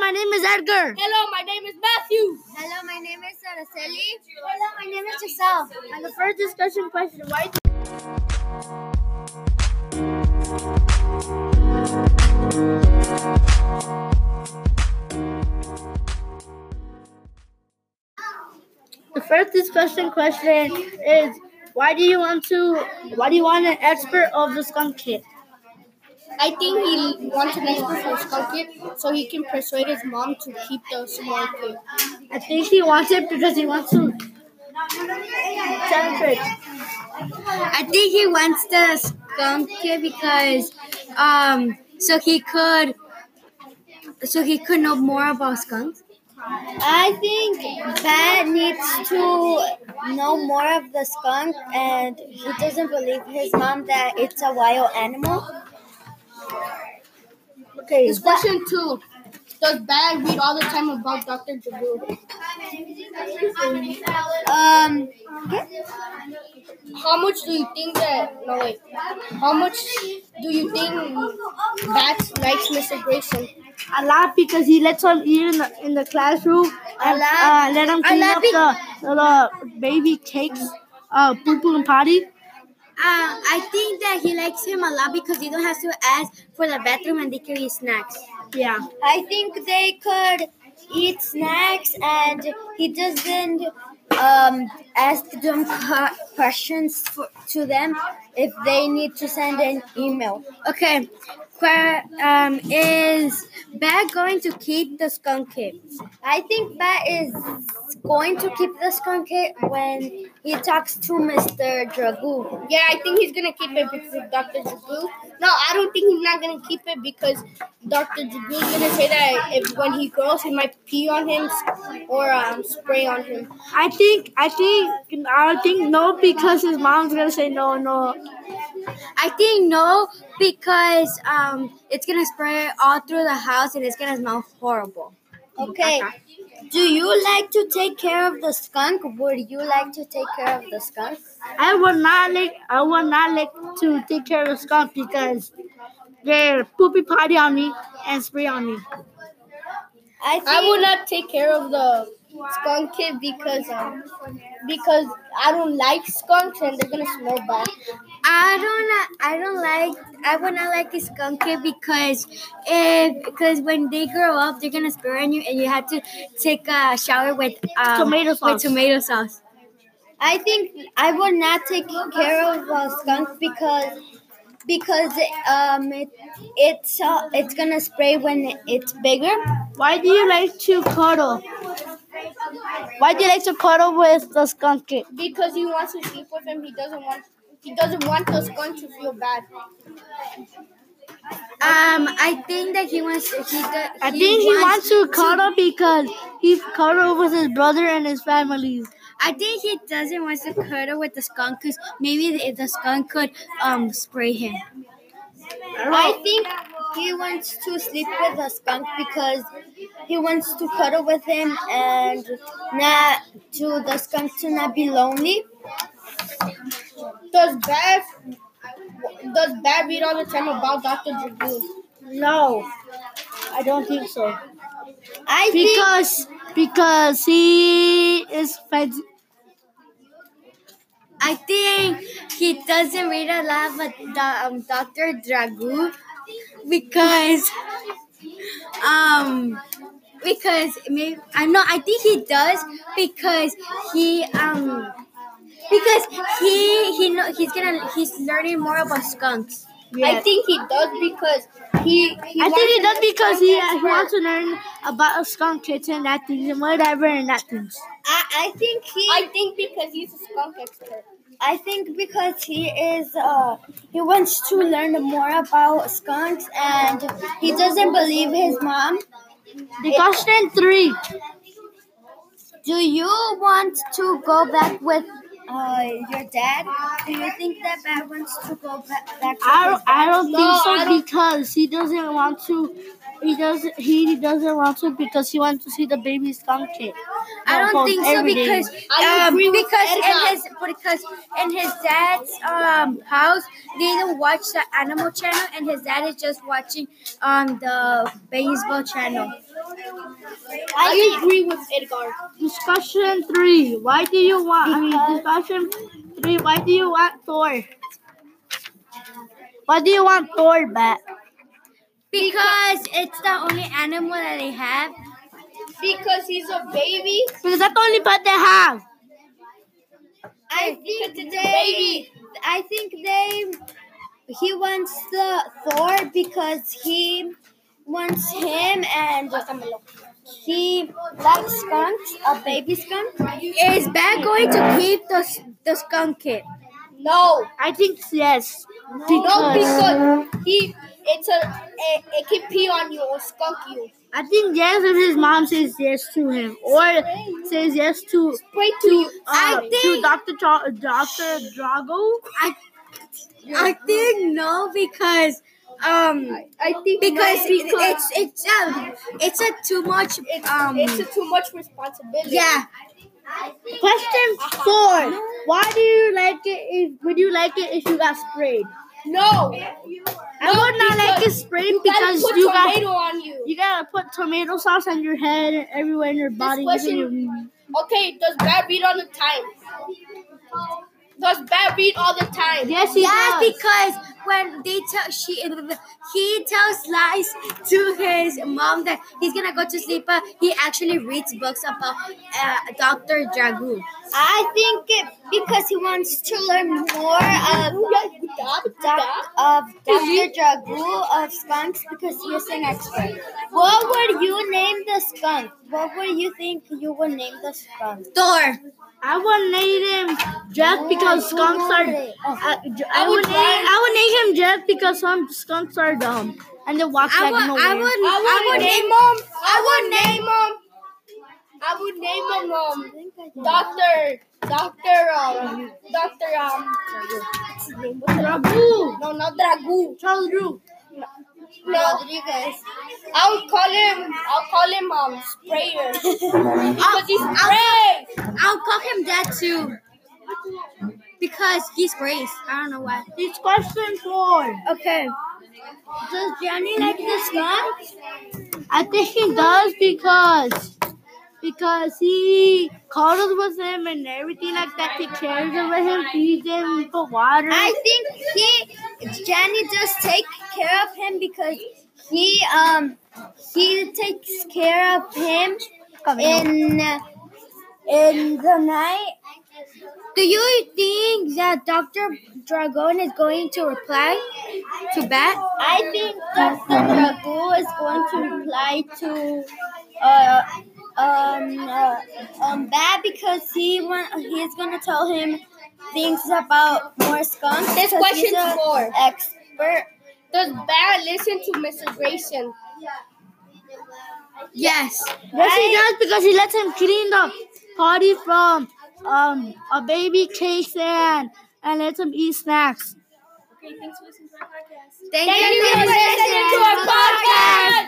my name is Edgar. Hello, my name is Matthew. Hello, my name is Araceli. Hello, my name is Giselle. And the first discussion question: Why? Do the first discussion question is: Why do you want to? Why do you want an expert of the skunk kid? I think he wants an expert for skunk kid so he can persuade his mom to keep the small kid. I think he wants it because he wants to. I think he wants the skunk kid because um so he could so he could know more about skunks. I think Bat needs to know more of the skunk, and he doesn't believe his mom that it's a wild animal. Okay, This question two. Does Bag read all the time about Dr. Jabu? Um, How much do you think that? No wait. How much do you think Bats likes Mr. Grayson? a lot because he lets him eat in the in the classroom and uh, let him clean up the, the baby cakes, uh, poo poo and potty. Uh, I think that he likes him a lot because you don't have to ask for the bathroom and they can eat snacks. Yeah. I think they could eat snacks, and he doesn't um, ask them questions for, to them if they need to send an email. Okay, que- um, is Bat going to keep the skunk kid? I think Bat is going to keep the skunk kid when he talks to Mr. Dragoo. Yeah, I think he's gonna keep it because of Dr. Jabu. No, I don't think he's not gonna keep it because Dr. Jabu is gonna say that if when he grows, he might pee on him or um, spray on him. I think I think I think no because his mom's gonna say no no. I think no because um, it's gonna spray all through the house and it's gonna smell horrible. Okay. Do you like to take care of the skunk? Would you like to take care of the skunk? I would not like I would not like to take care of the skunk because they're poopy potty on me and spray on me. I think I would not take care of the skunk kid because um, because I don't like skunks and they're gonna smell bad. I don't. I don't like. I would not like a skunk kid because if because when they grow up, they're gonna spray on you, and you have to take a shower with um, Tomato sauce. With tomato sauce. I think I would not take care of a skunk because because um it, it's uh, it's gonna spray when it's bigger. Why do you like to cuddle? Why do you like to cuddle with the skunk kid? Because he wants to sleep with him, he doesn't want he doesn't want the skunk to feel bad. Um, I think that he wants. He does. I think he wants to cuddle because he's cuddled with his brother and his family. I think he doesn't want to cuddle with the skunk because maybe the, the skunk could um spray him. I think he wants to sleep with the skunk because he wants to cuddle with him and not to the skunk to not be lonely. Does Bat does Bat read all the time about Dr. Jabu? No, I don't think so. I think Because because he is fed. I think he doesn't read a lot of the, um, Dr. Dragoo because um because maybe I know I think he does because he um because he he know he's gonna he's learning more about skunks. I think he does because he, he I think he does because he, he wants to learn about a skunk kitten, that things, and whatever, and that things. I, I think he I think because he's a skunk expert. I think because he is uh he wants to learn more about skunks and he doesn't believe his mom. The question three. Do you want to go back with uh, your dad? Do you think that Bat wants to go back, back I don't, I don't think so I don't- because he doesn't want to he doesn't he doesn't want to because he wants to see the baby skunk kid. I don't think so because um, because in his because in his dad's um house they don't watch the animal channel and his dad is just watching um the baseball channel. I agree with Edgar. discussion three. Why do you want? I mean, discussion three. Why do you want Thor? Why do you want Thor back? Because it's the only animal that they have. Because he's a baby. Because that's the only pet they have. I think it's a they. I think they. He wants the Thor because he wants him and he likes skunks, a baby skunk. Is Bat going to keep the the skunk kid? No. I think yes. No, Because because he it's a it, it can pee on you or skunk you. I think yes if his mom says yes to him or says yes to Spray to you. uh, I to think- Dr. Tra- Dr. Dragoo. I I think no because um I think because no, because it's it's um it's a too much it's, um it's a too much responsibility. yeah Question four. Why do you like it if would you like it if you got sprayed? No. I would not like it sprayed You gotta because put you got tomato on you. you gotta put tomato sauce on your head and everywhere in your body. question- your- Okay, does Bat read all the time? Does Bat read all the time? Yes, he yes does. because when they tell she he tells lies to his mom that he's gonna go to sleep but he actually reads books about uh, Dr. Dragoon. I think it because he wants to learn more of doc, of Dr. Dragoo of skunks because he is an expert. What would you name the skunk? What would you think you would name the skunk? Thor. I would name him Jack because skunks are. Uh, oh. I, I would name I would name him Jack because some skunks are dumb and they walk I like would, nowhere. I would, I I would would name him. I would name him. I would name him um Doctor Doctor um Doctor um what's his name? What's his name? Dragoo. No, not Dragoo. Charles Drew. No, Rodriguez. I'll call him. I'll call him um Sprayer because he sprays. I'll call him that too. Because he sprays. I don't know why. It's question four. Okay. Does Johnny like the skunk? I think he does because because he cuddles with him and everything like that. He cares of him, feeds him, put water. I think he Jenny, just take care of him because he um he takes care of him in in the night. Do you think that Dr. Dragon is going to reply to Bat? I think Dr. Dragon is going to reply to uh um uh, um Bat because he want he's gonna tell him things about more skunks. This 'cause he's question's for- expert. Does Bat listen to Mr. Grayson? Yes. Yes, he does because he lets him clean the party from um a baby case and and lets him eat snacks. Thank, Thank you for listening to our podcast.